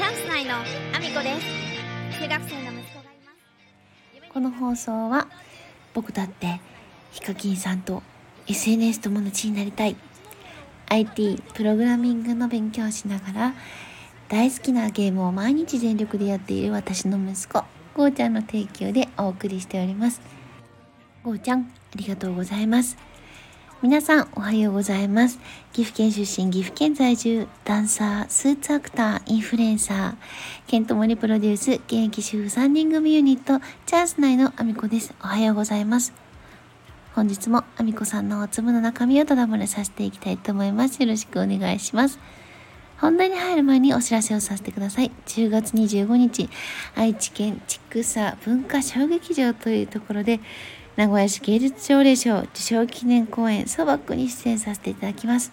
チャンス内のアミコです。中学生の息子がいます。この放送は僕だってヒカキンさんと SNS 友達になりたい。IT プログラミングの勉強をしながら大好きなゲームを毎日全力でやっている私の息子ゴーちゃんの提供でお送りしております。ゴーちゃんありがとうございます。皆さんおはようございます。岐阜県出身岐阜県在住ダンサースーツアクターインフルエンサーケントモリプロデュース現役主婦3人組ユニットチャンス内のアミコです。おはようございます。本日もアミコさんのお粒の中身をただ漏れさせていきたいと思います。よろしくお願いします。本題に入る前にお知らせをさせてください。10月25日、愛知県千草文化小劇場というところで、名古屋市芸術奨励賞受賞記念公演ソバックに出演させていただきます。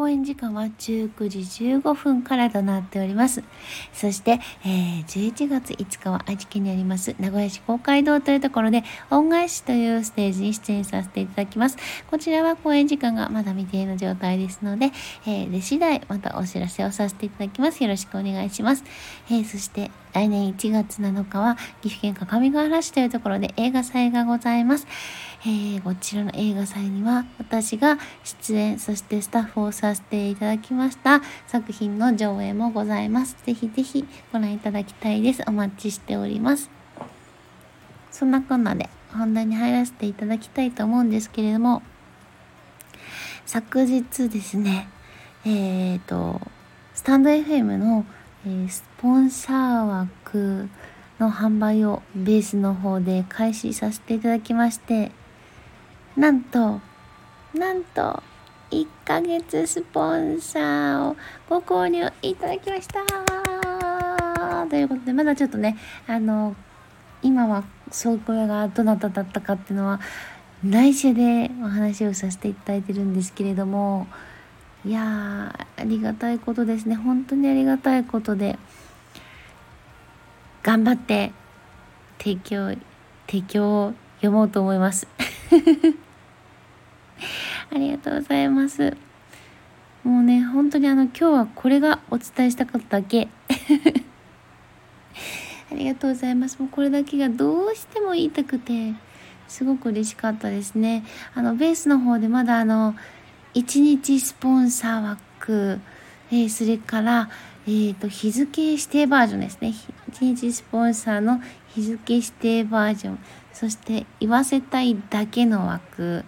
公演時間は19時15分からとなっております。そして、えー、11月5日は愛知県にあります名古屋市公会堂というところで恩返しというステージに出演させていただきます。こちらは公演時間がまだ未定の状態ですので、えー、で次第またお知らせをさせていただきます。よろしくお願いします。えー、そして来年1月7日は岐阜県各務原市というところで映画祭がございます。えー、こちらの映画祭には私が出演、そしてスタッフをさせていただきました作品の上映もございます。ぜひぜひご覧いただきたいです。お待ちしております。そんなこんなで本題に入らせていただきたいと思うんですけれども、昨日ですね、えっ、ー、と、スタンド FM の、えー、スポンサー枠の販売をベースの方で開始させていただきまして、なんと、なんと、1ヶ月スポンサーをご購入いただきましたということで、まだちょっとね、あの、今はそうこがどなただったかっていうのは、内緒でお話をさせていただいてるんですけれども、いやー、ありがたいことですね。本当にありがたいことで、頑張って提供、提供を読もうと思います。ありがとうございます。もうね、本当にあの、今日はこれがお伝えしたかっただけ。ありがとうございます。もうこれだけがどうしても言いたくて、すごく嬉しかったですね。あの、ベースの方でまだあの、1日スポンサー枠、えー、それから、えっ、ー、と、日付指定バージョンですね。1日スポンサーの日付指定バージョン。そして言わせたいだけの枠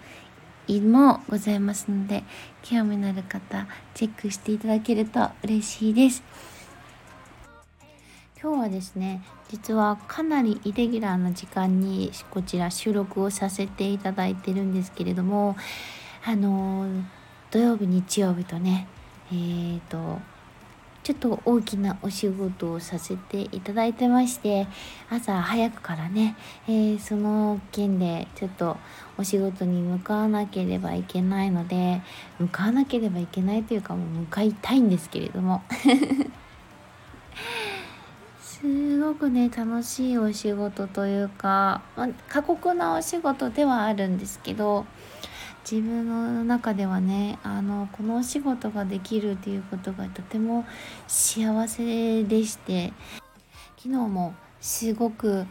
もございますので興味のある方チェックしていただけると嬉しいです。今日はですね実はかなりイレギュラーな時間にこちら収録をさせていただいてるんですけれどもあの土曜日日曜日とねえーとちょっと大きなお仕事をさせていただいてまして朝早くからね、えー、その件でちょっとお仕事に向かわなければいけないので向かわなければいけないというかもう向かいたいんですけれども。すごくね楽しいお仕事というか、ま、過酷なお仕事ではあるんですけど自分の中ではねあのこのお仕事ができるっていうことがとても幸せでして昨日もすごく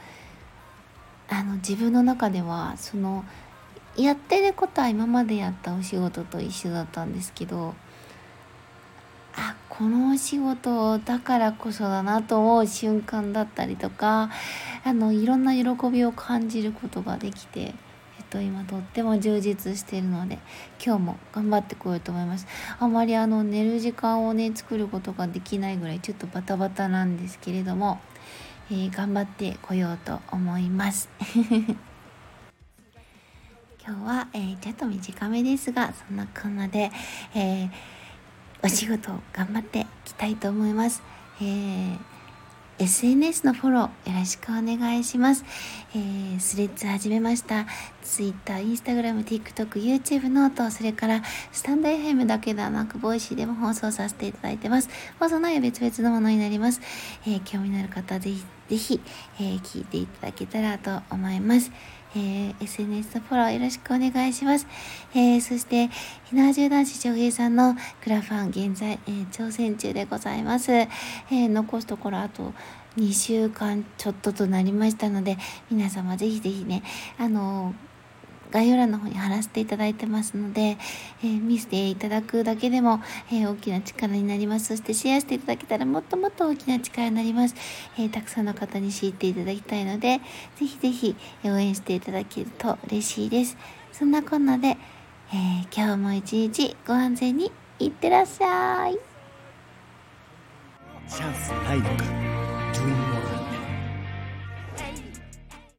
あの自分の中ではそのやってることは今までやったお仕事と一緒だったんですけどあこのお仕事だからこそだなと思う瞬間だったりとかあのいろんな喜びを感じることができてと今とっても充実しているので今日も頑張ってこようと思います。あまりあの寝る時間をね作ることができないぐらいちょっとバタバタなんですけれども、えー、頑張ってこようと思います。今日は、えー、ちょっと短めですがそんなこんなで、えー、お仕事を頑張っていきたいと思います、えー SNS のフォローよろしくお願いします。えー、スレッズ始めました。Twitter、Instagram、TikTok、 YouTube、note、それからスタンド FM だけではなく、ボイシーでも放送させていただいてます。放送内容別々のものになります。えー、興味のある方ぜひぜひ、えー、聞いていただけたらと思います。えー、SNS のフォローよろしくお願いします。えー、そして、ひなじゅう男子翔平さんのクラファン現在、えー、挑戦中でございます。え残すところあと2週間ちょっととなりましたので、皆様ぜひぜひね、あの概要欄の方に貼らせていただいてますので、えー、見せていただくだけでも、えー、大きな力になります。そしてシェアしていただけたらもっともっと大きな力になります。えー、たくさんの方に知っていただきたいので、ぜひぜひ応援していただけると嬉しいです。そんなこんなで、え今日も一日ご安全にいってらっしゃい。チャンスないのか